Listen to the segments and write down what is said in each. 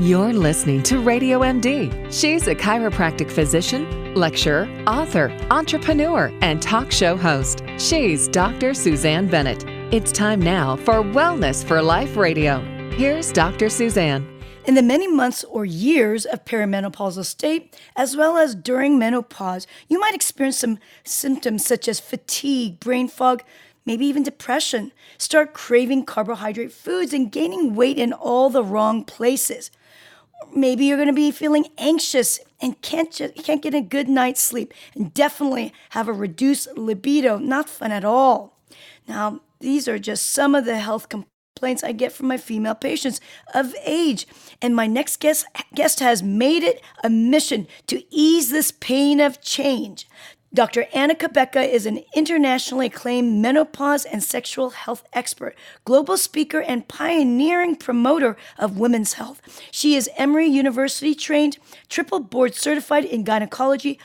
You're listening to Radio MD. She's a chiropractic physician, lecturer, author, entrepreneur, and talk show host. She's Dr. Suzanne Bennett. It's time now for Wellness for Life Radio. Here's Dr. Suzanne. In the many months or years of perimenopausal state, as well as during menopause, you might experience some symptoms such as fatigue, brain fog, maybe even depression. Start craving carbohydrate foods and gaining weight in all the wrong places. Maybe you're going to be feeling anxious and can't just, can't get a good night's sleep and definitely have a reduced libido. Not fun at all. Now, these are just some of the health complaints I get from my female patients of age. And my next guest, guest has made it a mission to ease this pain of change. Dr. Anna Cabeca is an internationally acclaimed menopause and sexual health expert, global speaker, and pioneering promoter of women's health. She is Emory University trained, triple board certified in gynecology,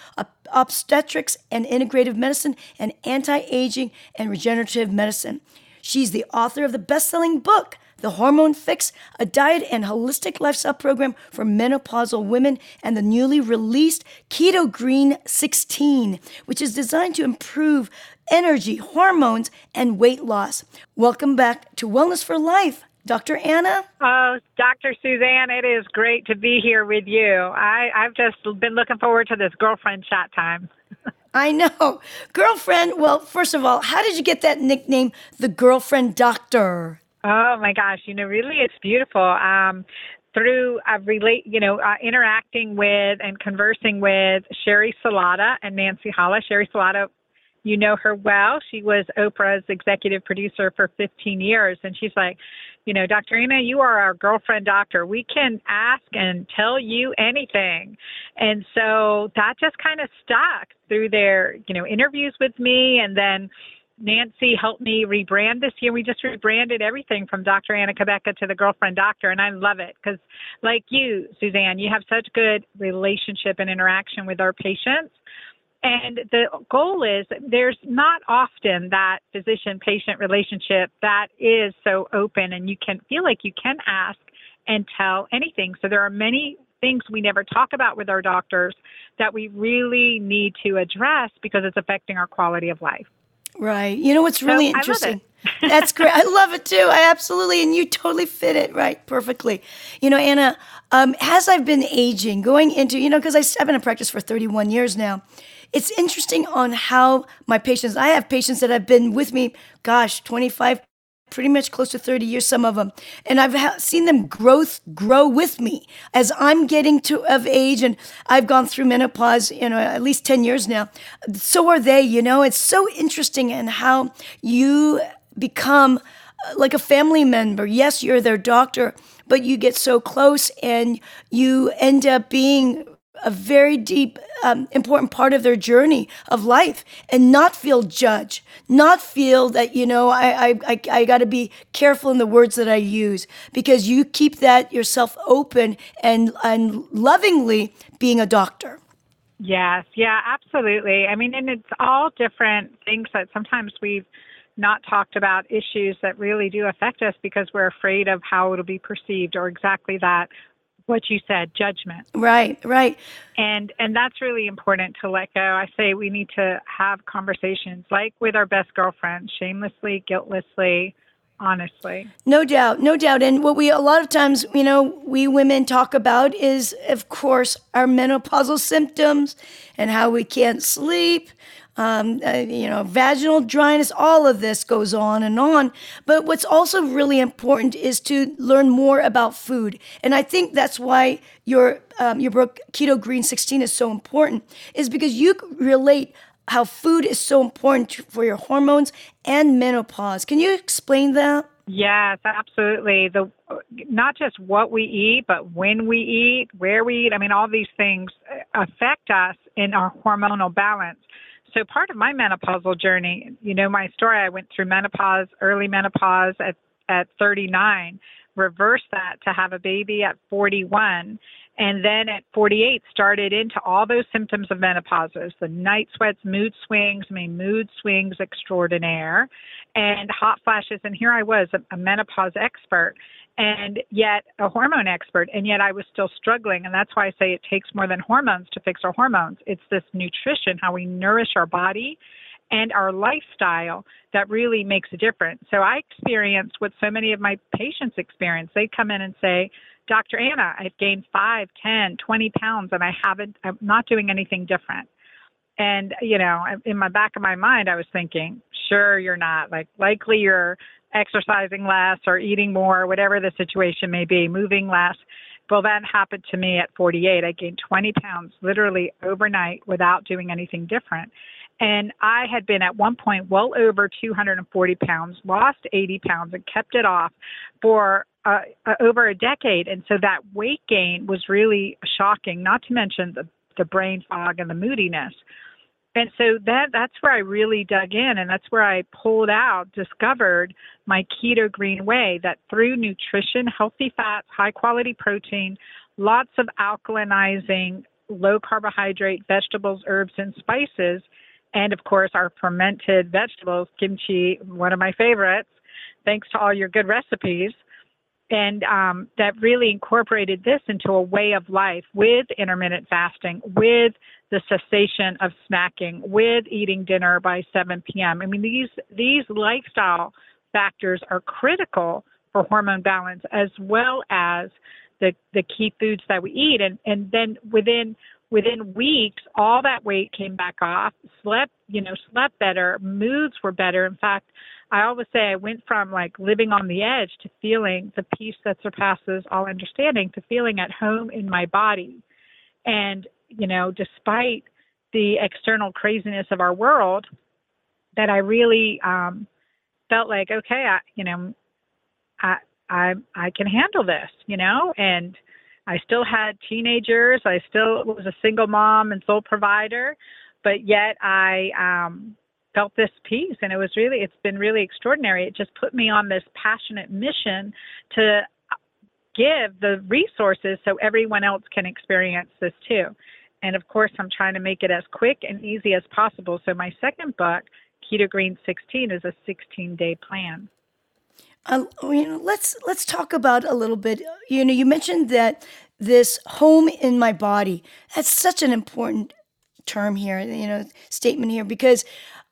obstetrics and integrative medicine, and anti aging and regenerative medicine. She's the author of the best selling book, the Hormone Fix, a diet and holistic lifestyle program for menopausal women, and the newly released Keto Green 16, which is designed to improve energy, hormones, and weight loss. Welcome back to Wellness for Life. Dr. Anna? Oh, Dr. Suzanne, it is great to be here with you. I, I've just been looking forward to this girlfriend chat time. I know. Girlfriend, well, first of all, how did you get that nickname, the girlfriend doctor? Oh my gosh, you know, really it's beautiful. Um, through uh, relate, you know, uh, interacting with and conversing with Sheri Salata and Nancy Hala. Sheri Salata, you know her well. She was Oprah's executive producer for 15 years, and she's like, you know, Dr. Ina, you are our girlfriend doctor. We can ask and tell you anything. And so that just kind of stuck through their, you know, interviews with me and then Nancy helped me rebrand this year. We just rebranded everything from Dr. Anna Cabeca to the Girlfriend Doctor, and I love it because, like you, Suzanne, you have such good relationship and interaction with our patients. And the goal is there's not often that physician patient relationship that is so open and you can feel like you can ask and tell anything. So there are many things we never talk about with our doctors that we really need to address because it's affecting our quality of life. Right. You know what's really so interesting? That's great. I love it too. I absolutely, and you totally fit it right perfectly. You know, Anna, um, as I've been aging, going into, you know, because I've been in practice for 31 years now, it's interesting on how my patients, I have patients that have been with me, gosh, 25, pretty much close to 30 years, some of them. And I've ha- seen them growth grow with me as I'm getting to of age and I've gone through menopause, you know, at least 10 years now. So are they, you know, it's so interesting and how you become uh, like a family member. Yes, you're their doctor, but you get so close and you end up being a very deep, um, important part of their journey of life and not feel judged, not feel that, you know, I, I, I, I got to be careful in the words that I use because you keep that yourself open and, and lovingly being a doctor. Yes, yeah, absolutely. I mean, and it's all different things that sometimes we've not talked about issues that really do affect us because we're afraid of how it'll be perceived or exactly that what you said judgment. Right right. And and that's really important to let go. I say we need to have conversations like with our best girlfriend shamelessly guiltlessly honestly no doubt no doubt and what we a lot of times you know we women talk about is of course our menopausal symptoms and how we can't sleep um, uh, you know, vaginal dryness, all of this goes on and on. But what's also really important is to learn more about food. And I think that's why your, um, your book, Keto Green 16, is so important, is because you relate how food is so important for your hormones and menopause. Can you explain that? Yes, absolutely. The not just what we eat, but when we eat, where we eat. I mean, all these things uh, affect us in our hormonal balance so part of my menopausal journey, you know, my story, I went through menopause, early menopause at, at 39, reversed that to have a baby at 41, and then at 48 started into all those symptoms of menopause the night sweats mood swings i mean mood swings extraordinaire and hot flashes and here i was a, a menopause expert and yet a hormone expert, and yet I was still struggling. And that's why I say it takes more than hormones to fix our hormones. It's this nutrition, how we nourish our body and our lifestyle that really makes a difference. So I experienced what so many of my patients experience. They come in and say, Dr. Anna, I've gained 5, 10, 20 pounds and I haven't, I'm not doing anything different. And, you know, in my back of my mind, I was thinking, sure, you're not. Like, likely you're exercising less or eating more, whatever the situation may be, moving less. Well, that happened to me at 48. I gained 20 pounds literally overnight without doing anything different. And I had been at one point well over 240 pounds, lost 80 pounds, and kept it off for uh, uh, over a decade. And so that weight gain was really shocking, not to mention the, the brain fog and the moodiness and so that that's where I really dug in and that's where I pulled out discovered my keto green way that through nutrition healthy fats high quality protein lots of alkalinizing low carbohydrate vegetables herbs and spices and of course our fermented vegetables kimchi one of my favorites thanks to all your good recipes and um, that really incorporated this into a way of life with intermittent fasting, with the cessation of snacking, with eating dinner by 7 p.m. I mean, these these lifestyle factors are critical for hormone balance as well as the the key foods that we eat, and and then within within weeks, all that weight came back off, slept, you know, slept better, moods were better. In fact, I always say I went from like living on the edge to feeling the peace that surpasses all understanding to feeling at home in my body. And, you know, despite the external craziness of our world, that I really um, felt like, okay, I, you know, I, I, I can handle this, you know, and I still had teenagers. I still was a single mom and sole provider, but yet I, um, felt this peace and it was really it's been really extraordinary. It just put me on this passionate mission to give the resources so everyone else can experience this too. And of course i'm trying to make it as quick and easy as possible. So my second book keto green 16 is a 16 day plan uh, you know, let's let's talk about a little bit. You know, you mentioned that this home in my body. That's such an important term here. You know, statement here because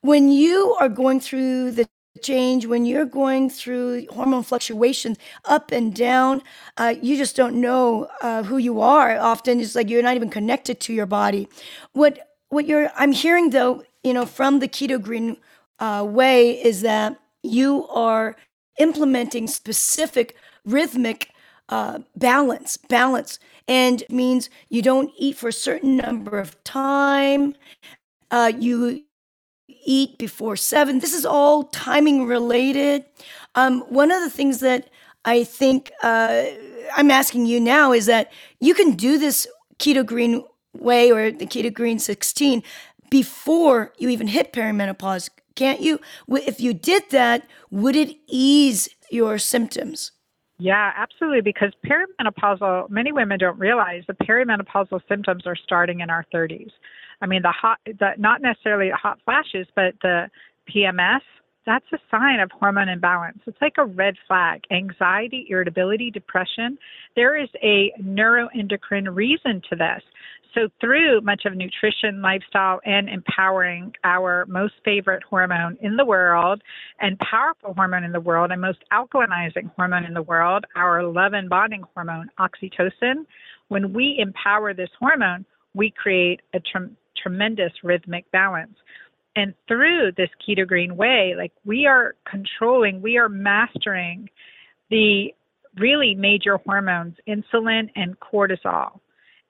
when you are going through the change, when you're going through hormone fluctuations up and down, uh, you just don't know uh, who you are. Often it's like you're not even connected to your body. What what you're I'm hearing though, you know, from the keto green uh, way is that you are implementing specific rhythmic uh, balance, balance, and means you don't eat for a certain number of time. Uh, you eat before seven. This is all timing related. Um, one of the things that I think uh, I'm asking you now is that you can do this keto green way or the keto green 16 before you even hit perimenopause, can't you? If you did that, would it ease your symptoms? Yeah, absolutely. Because perimenopausal, many women don't realize the perimenopausal symptoms are starting in our 30s. I mean, the hot, the, not necessarily hot flashes, but the PMS, that's a sign of hormone imbalance. It's like a red flag. Anxiety, irritability, depression. There is a neuroendocrine reason to this. So, through much of nutrition, lifestyle, and empowering our most favorite hormone in the world and powerful hormone in the world and most alkalinizing hormone in the world, our love and bonding hormone, oxytocin, when we empower this hormone, we create a trem- tremendous rhythmic balance. And through this keto green way, like we are controlling, we are mastering the really major hormones, insulin and cortisol.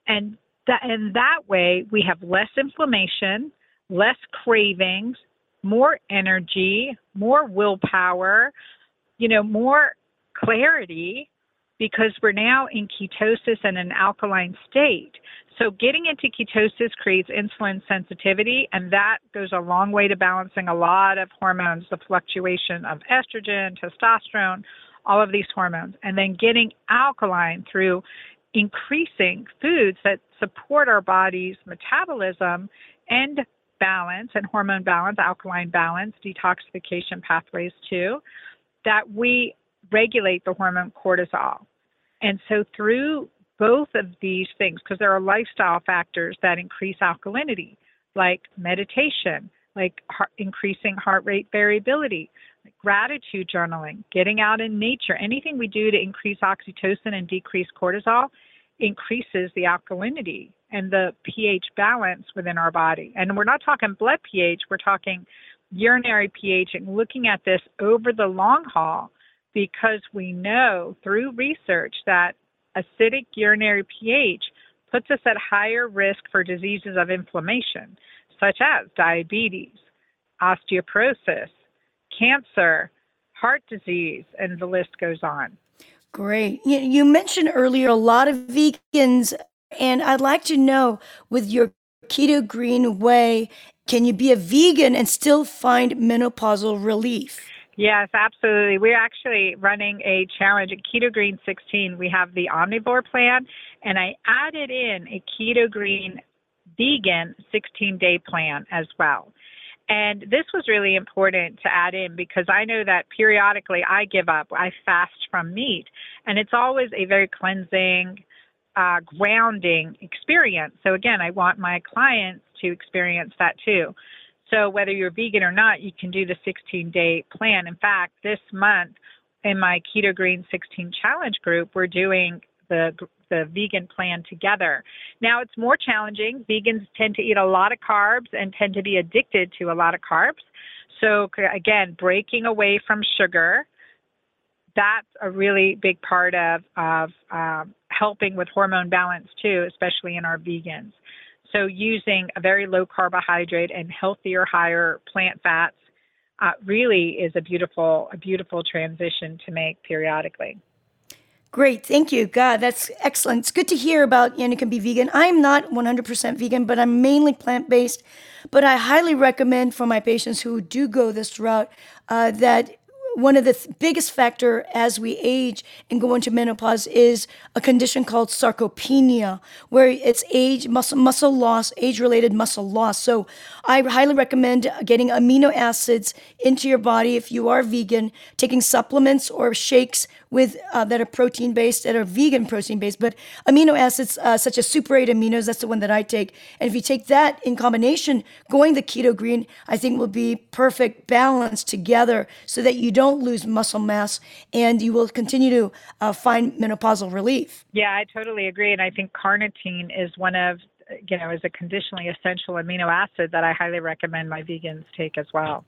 And that in that way we have less inflammation, less cravings, more energy, more willpower, you know, more clarity because we're now in ketosis and an alkaline state. So getting into ketosis creates insulin sensitivity, and that goes a long way to balancing a lot of hormones, the fluctuation of estrogen, testosterone, all of these hormones. And then getting alkaline through increasing foods that support our body's metabolism and balance and hormone balance, alkaline balance, detoxification pathways too, that we regulate the hormone cortisol. And so through both of these things, because there are lifestyle factors that increase alkalinity, like meditation, like heart, increasing heart rate variability, like gratitude journaling, getting out in nature, anything we do to increase oxytocin and decrease cortisol increases the alkalinity and the pH balance within our body. And we're not talking blood pH, we're talking urinary pH and looking at this over the long haul because we know through research that acidic urinary pH puts us at higher risk for diseases of inflammation, such as diabetes, osteoporosis, cancer, heart disease, and the list goes on. Great. You, mentioned earlier a lot of vegans, and I'd like to know with your keto green way, can you be a vegan and still find menopausal relief? Yes, absolutely. We're actually running a challenge at Keto Green 16. We have the omnivore plan, and I added in a Keto Green vegan 16 day plan as well. And this was really important to add in because I know that periodically I give up, I fast from meat, and it's always a very cleansing, uh, grounding experience. So, again, I want my clients to experience that too. So whether you're vegan or not, you can do the 16 day plan. In fact, this month in my Keto Green 16 challenge group, we're doing the the vegan plan together. Now it's more challenging. Vegans tend to eat a lot of carbs and tend to be addicted to a lot of carbs. So again, breaking away from sugar, that's a really big part of of um, helping with hormone balance too, especially in our vegans. So using a very low carbohydrate and healthier, higher plant fats uh, really is a beautiful, a beautiful transition to make periodically. Great, thank you. God, that's excellent. It's good to hear about you, know, can be vegan. I'm not 100% vegan, but I'm mainly plant based. But I highly recommend for my patients who do go this route uh, that one of the th- biggest factor as we age and go into menopause is a condition called sarcopenia, where it's age muscle muscle loss, age related muscle loss. So I highly recommend getting amino acids into your body if you are vegan, taking supplements or shakes with uh, that are protein based, that are vegan protein based, but amino acids uh, such as super 8 aminos, that's the one that I take. And if you take that in combination, going the keto green, I think will be perfect balance together so that you don't lose muscle mass and you will continue to uh, find menopausal relief. Yeah, I totally agree. And I think carnitine is one of you know, is a conditionally essential amino acid that I highly recommend my vegans take as well.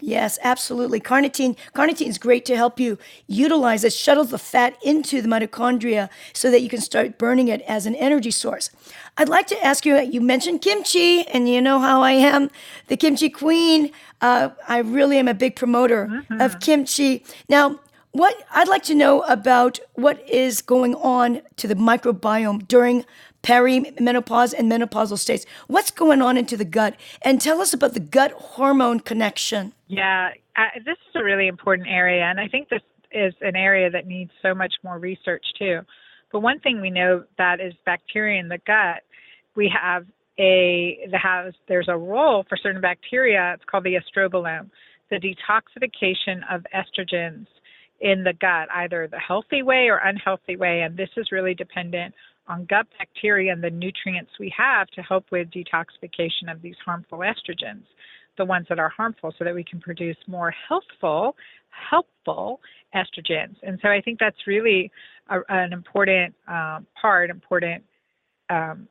Yes, absolutely. Carnitine, carnitine is great to help you utilize it, shuttles the fat into the mitochondria so that you can start burning it as an energy source. I'd like to ask you, you mentioned kimchi, and you know how I am, the kimchi queen. Uh, I really am a big promoter mm-hmm. of kimchi. Now, what I'd like to know about what is going on to the microbiome during perimenopause and menopausal states. What's going on into the gut? And tell us about the gut hormone connection. Yeah, uh, this is a really important area, and I think this is an area that needs so much more research too. But one thing we know that is bacteria in the gut, we have a has there's a role for certain bacteria. It's called the estrobolome, the detoxification of estrogens in the gut, either the healthy way or unhealthy way, and this is really dependent on gut bacteria and the nutrients we have to help with detoxification of these harmful estrogens, the ones that are harmful, so that we can produce more healthful, helpful estrogens. And so I think that's really a, an important um, part, important, um,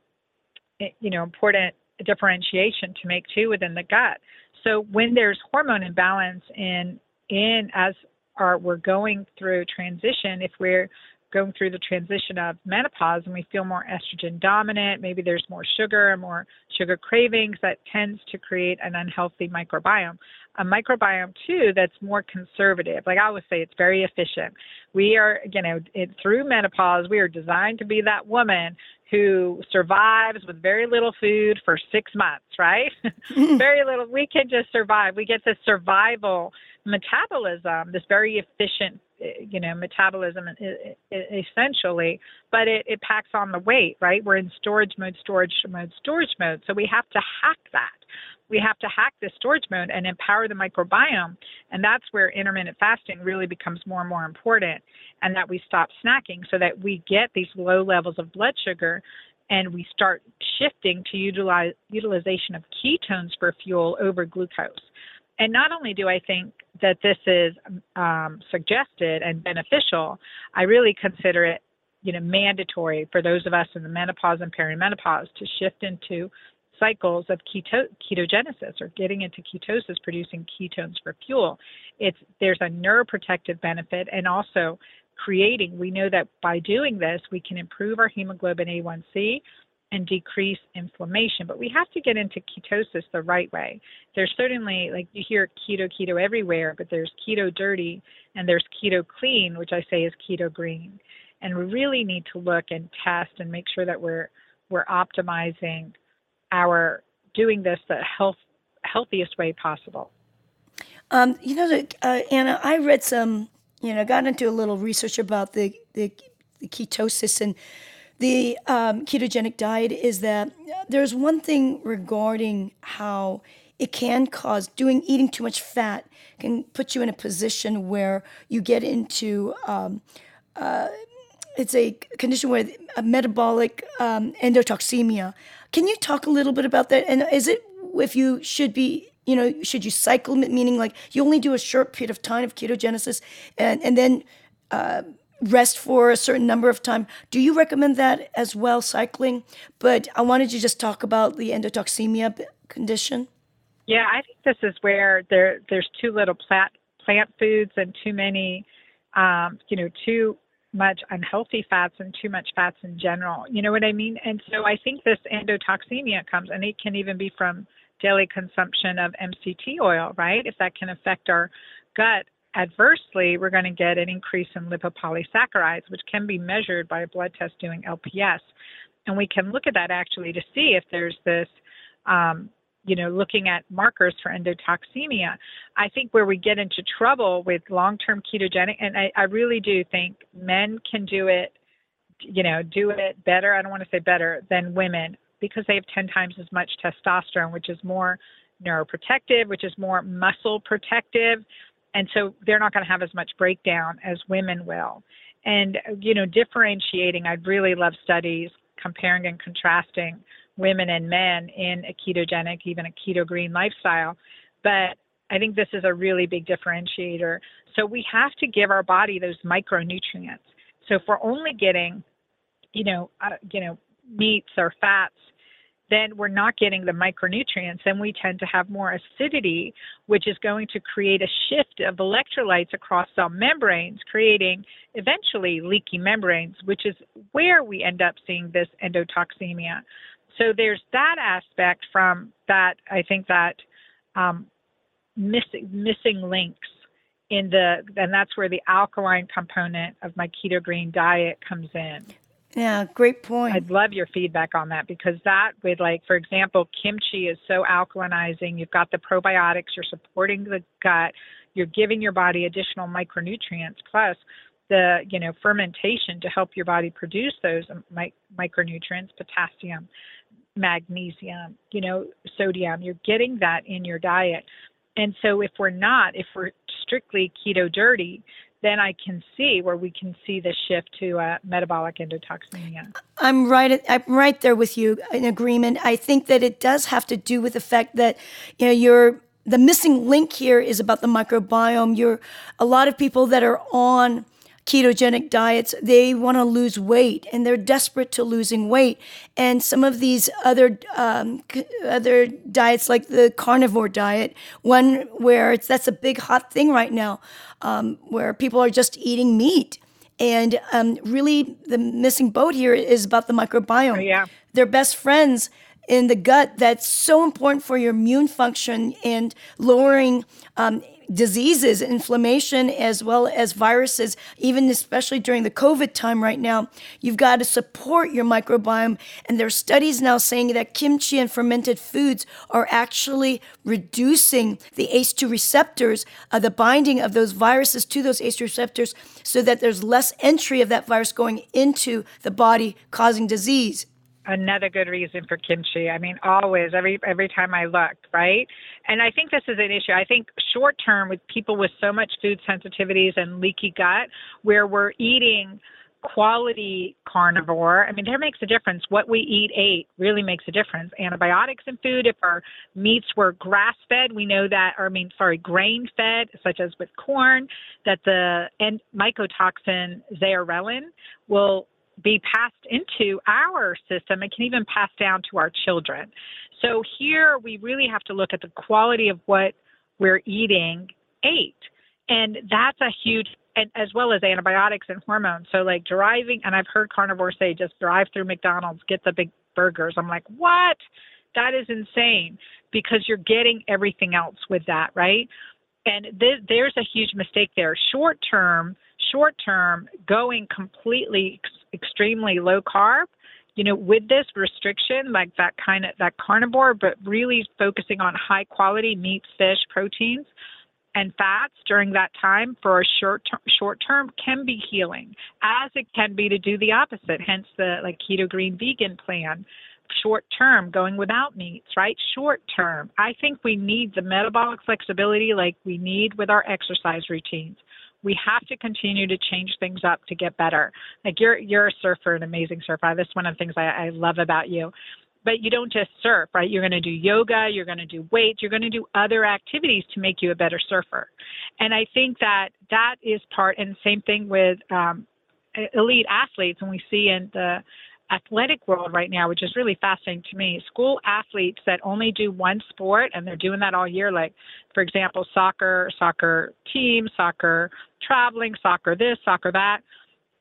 you know, important differentiation to make too within the gut. So when there's hormone imbalance in in as our, we're going through transition, if we're going through the transition of menopause and we feel more estrogen dominant, maybe there's more sugar, and more sugar cravings, that tends to create an unhealthy microbiome. A microbiome, too, that's more conservative. Like I always say, it's very efficient. We are, you know, it, through menopause, we are designed to be that woman who survives with very little food for six months, right? very little. We can just survive. We get this survival metabolism, this very efficient eh, you know metabolism eh, eh, essentially but it, it packs on the weight right we're in storage mode storage mode storage mode so we have to hack that we have to hack this storage mode and empower the microbiome. And that's where intermittent fasting really becomes more and more important, and that we stop snacking so that we get these low levels of blood sugar and we start shifting to utilize, utilization of ketones for fuel over glucose. And not only do I think that this is um, suggested and beneficial, I really consider it, you know, mandatory for those of us in the menopause and perimenopause to shift into cycles of keto- ketogenesis or getting into ketosis, producing ketones for fuel. It's there's a neuroprotective benefit and also creating. We know that by doing this, we can improve our hemoglobin A1C and decrease inflammation. But we have to get into ketosis the right way. There's certainly, like you hear keto, keto everywhere, but there's keto dirty and there's keto clean, which I say is keto green. And we really need to look and test and make sure that we're we're optimizing our doing this the health healthiest way possible. Um, you know, uh, Anna, I read some, you know, got into a little research about the the, the ketosis and the um, ketogenic diet is that there's one thing regarding how it can cause doing eating too much fat can put you in a position where you get into um, uh, it's a condition where a metabolic um, endotoxemia. Can you talk a little bit about that? And is it if you should be you know should you cycle meaning like you only do a short period of time of ketogenesis and and then uh, rest for a certain number of time. Do you recommend that as well, cycling? But I wanted to just talk about the endotoxemia condition. Yeah, I think this is where there there's too little plant plant foods and too many, um, you know, too much unhealthy fats and too much fats in general. You know what I mean? And so I think this endotoxemia comes, and it can even be from daily consumption of MCT oil, right? If that can affect our gut adversely, we're going to get an increase in lipopolysaccharides, which can be measured by a blood test doing LPS. And we can look at that actually to see if there's this, um, you know, looking at markers for endotoxemia. I think where we get into trouble with long term ketogenic, and I, I really do think men can do it, you know, do it better. I don't want to say better than women because they have 10 times as much testosterone, which is more neuroprotective, which is more muscle protective and so they're not going to have as much breakdown as women will. And you know, differentiating, I'd really love studies comparing and contrasting women and men in a ketogenic, even a keto green lifestyle. But I think this is a really big differentiator. So we have to give our body those micronutrients. So if we're only getting, you know, uh, you know, meats or fats then we're not getting the micronutrients and we tend to have more acidity, which is going to create a shift of electrolytes across cell membranes, creating eventually leaky membranes, which is where we end up seeing this endotoxemia. So there's that aspect from that, I think that um, missing, missing links in the, and that's where the alkaline component of my keto green diet comes in. Yeah, great point. I'd love your feedback on that because that with like for example, kimchi is so alkalinizing. You've got the probiotics, you're supporting the gut, you're giving your body additional micronutrients plus the, you know, fermentation to help your body produce those mi- micronutrients, potassium, magnesium, you know, sodium. You're getting that in your diet. And so if we're not, if we're strictly keto dirty, then I can see where we can see the shift to uh, metabolic endotoxemia. I'm right. I'm right there with you in agreement. I think that it does have to do with the fact that you know you're the missing link here is about the microbiome. You're a lot of people that are on ketogenic diets, they want to lose weight and they're desperate to losing weight. And some of these other um, other diets, like the carnivore diet, one where it's that's a big hot thing right now, um, where people are just eating meat. And um, really, the missing boat here is about the microbiome. Oh, yeah. They're best friends in the gut that's so important for your immune function and lowering um, diseases, inflammation, as well as viruses, even especially during the COVID time right now. You've got to support your microbiome. And there are studies now saying that kimchi and fermented foods are actually reducing the ACE2 receptors, uh, the binding of those viruses to those ACE2 receptors, so that there's less entry of that virus going into the body, causing disease. Another good reason for kimchi. I mean, always, every every time I looked, right? And I think this is an issue. I think short term with people with so much food sensitivities and leaky gut, where we're eating quality carnivore, I mean, there makes a difference. What we eat ate really makes a difference. Antibiotics in food, if our meats were grass fed, we know that, or I mean, sorry, grain fed, such as with corn, that the and mycotoxin zearalenone will be passed into our system and can even pass down to our children. So here we really have to look at the quality of what we're eating ate. And that's a huge and as well as antibiotics and hormones. So like driving, and I've heard carnivores say just drive through McDonald's, get the big burgers. I'm like, what? That is insane because you're getting everything else with that, right? And th- there's a huge mistake there. Short term, short term, going completely ex- extremely low carb you know, with this restriction, like that kind of that carnivore, but really focusing on high quality meats, fish, proteins, and fats during that time for a short ter- short term can be healing, as it can be to do the opposite. Hence the like keto green vegan plan. Short term, going without meats, right? Short term. I think we need the metabolic flexibility like we need with our exercise routines. We have to continue to change things up to get better. Like you're you're a surfer, an amazing surfer. That's one of the things I, I love about you but you don't just surf, right? You're going to do yoga, you're going to do weights, you're going to do other activities to make you a better surfer. And I think that that is part, and same thing with um, elite athletes, and we see in the athletic world right now, which is really fascinating to me. School athletes that only do one sport and they're doing that all year, like, for example, soccer, soccer team, soccer traveling, soccer this, soccer that.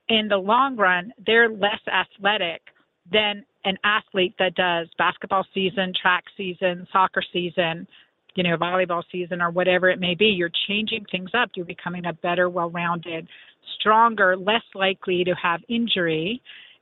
In the long run, they're less athletic than an athlete that does basketball season, track season, soccer season, you know, volleyball season or whatever it may be, you're changing things up. You're becoming a better, well rounded, stronger, less likely to have injury.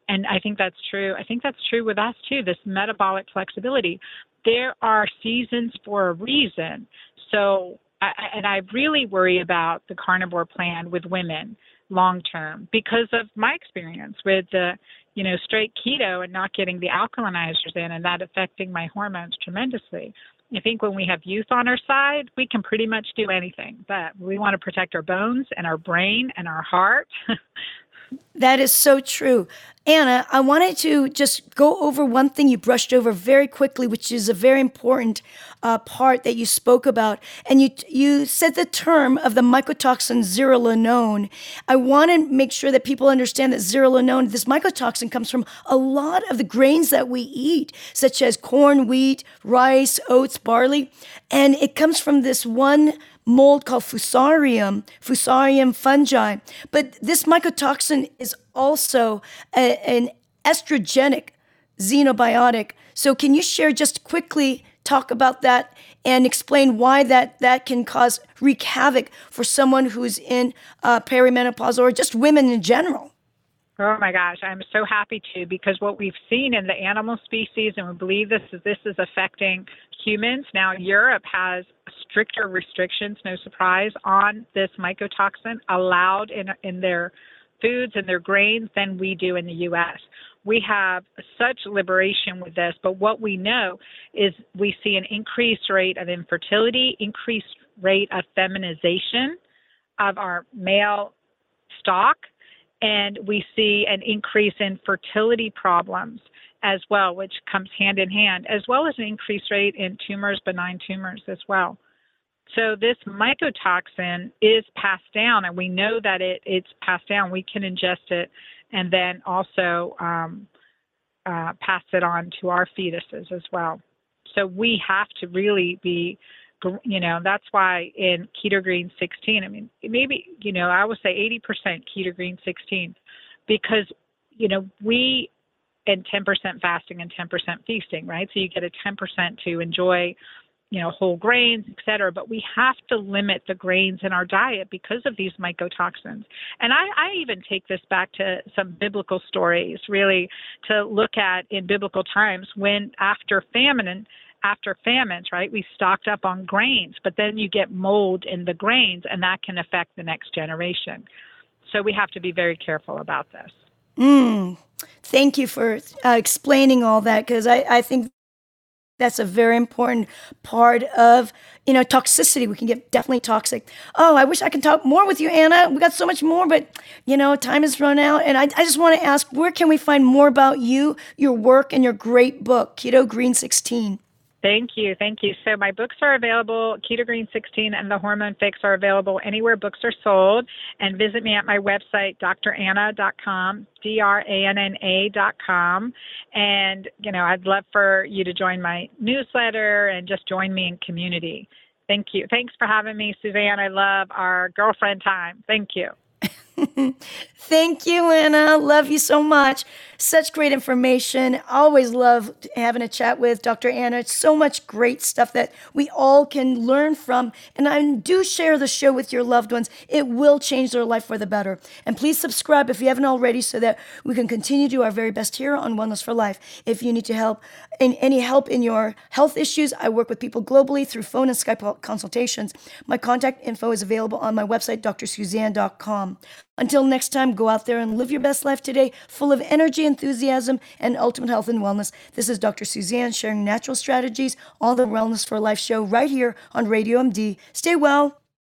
And I think that's true. I think that's true with us too, this metabolic flexibility. There are seasons for a reason. So, I, and I really worry about the carnivore plan with women long term because of my experience with the you know, straight keto and not getting the alkalinizers in and that affecting my hormones tremendously. I think when we have youth on our side, we can pretty much do anything, but we want to protect our bones and our brain and our heart. That is so true. Anna, I wanted to just go over one thing you brushed over very quickly, which is a very important uh, part that you spoke about. And you, you said the term of the mycotoxin zearalenone. I want to make sure that people understand that zearalenone, this mycotoxin, comes from a lot of the grains that we eat, such as corn, wheat, rice, oats, barley. And it comes from this one mold called Fusarium, Fusarium fungi. But this mycotoxin is also a, an estrogenic xenobiotic. So can you share just quickly talk about that and explain why that that can cause wreak havoc for someone who's in uh, perimenopause or just women in general? Oh my gosh, I'm so happy to because what we've seen in the animal species, and we believe this is this is affecting humans. Now Europe has stricter restrictions, no surprise, on this mycotoxin allowed in in their foods and their grains than we do in the U.S. We have such liberation with this, but what we know is we see an increased rate of infertility, increased rate of feminization of our male stock and we see an increase in fertility problems as well, which comes hand in hand, as well as an increased rate in tumors, benign tumors as well. So this mycotoxin is passed down, and we know that it, it's passed down. We can ingest it and then also um, uh, pass it on to our fetuses as well. So we have to really be you know that's why in keto green 16 i mean maybe you know i would say 80% keto green 16 because you know we and 10% fasting and 10% feasting right so you get a 10% to enjoy you know whole grains et cetera but we have to limit the grains in our diet because of these mycotoxins and i, I even take this back to some biblical stories really to look at in biblical times when after famine after famines, right, we stocked up on grains, but then you get mold in the grains, and that can affect the next generation. So we have to be very careful about this. Mm. Thank you for uh, explaining all that because I, I think that's a very important part of you know toxicity. We can get definitely toxic. Oh i wish i could talk more with you anna. We got so much more but you know time has run out. And i, I just want to ask where can we find more about you your work and your great book keto green 16 Thank you. Thank you. So, my books are available. Keto Green 16 and The Hormone Fix are available anywhere books are sold. And visit me at my website, dranna.com, D R A N N A.com. And, you know, I'd love for you to join my newsletter and just join me in community. Thank you. Thanks for having me, Suzanne. I love our girlfriend time. Thank you. Thank you, Anna. Love you so much. Such great information. Always love having a chat with Dr. Anna. It's so much great stuff that we all can learn from. And I do share the show with your loved ones. It will change their life for the better. And please subscribe if you haven't already so that we can continue to do our very best here on Wellness for Life. If you need to help in any help in your health issues, I work with people globally through phone and Skype consultations. My contact info is available on my website, drsuzanne.com. Until next time, go out there and live your best life today, full of energy, enthusiasm, and ultimate health and wellness. This is Dr. Suzanne sharing natural strategies on the Wellness for Life show right here on Radio MD. Stay well.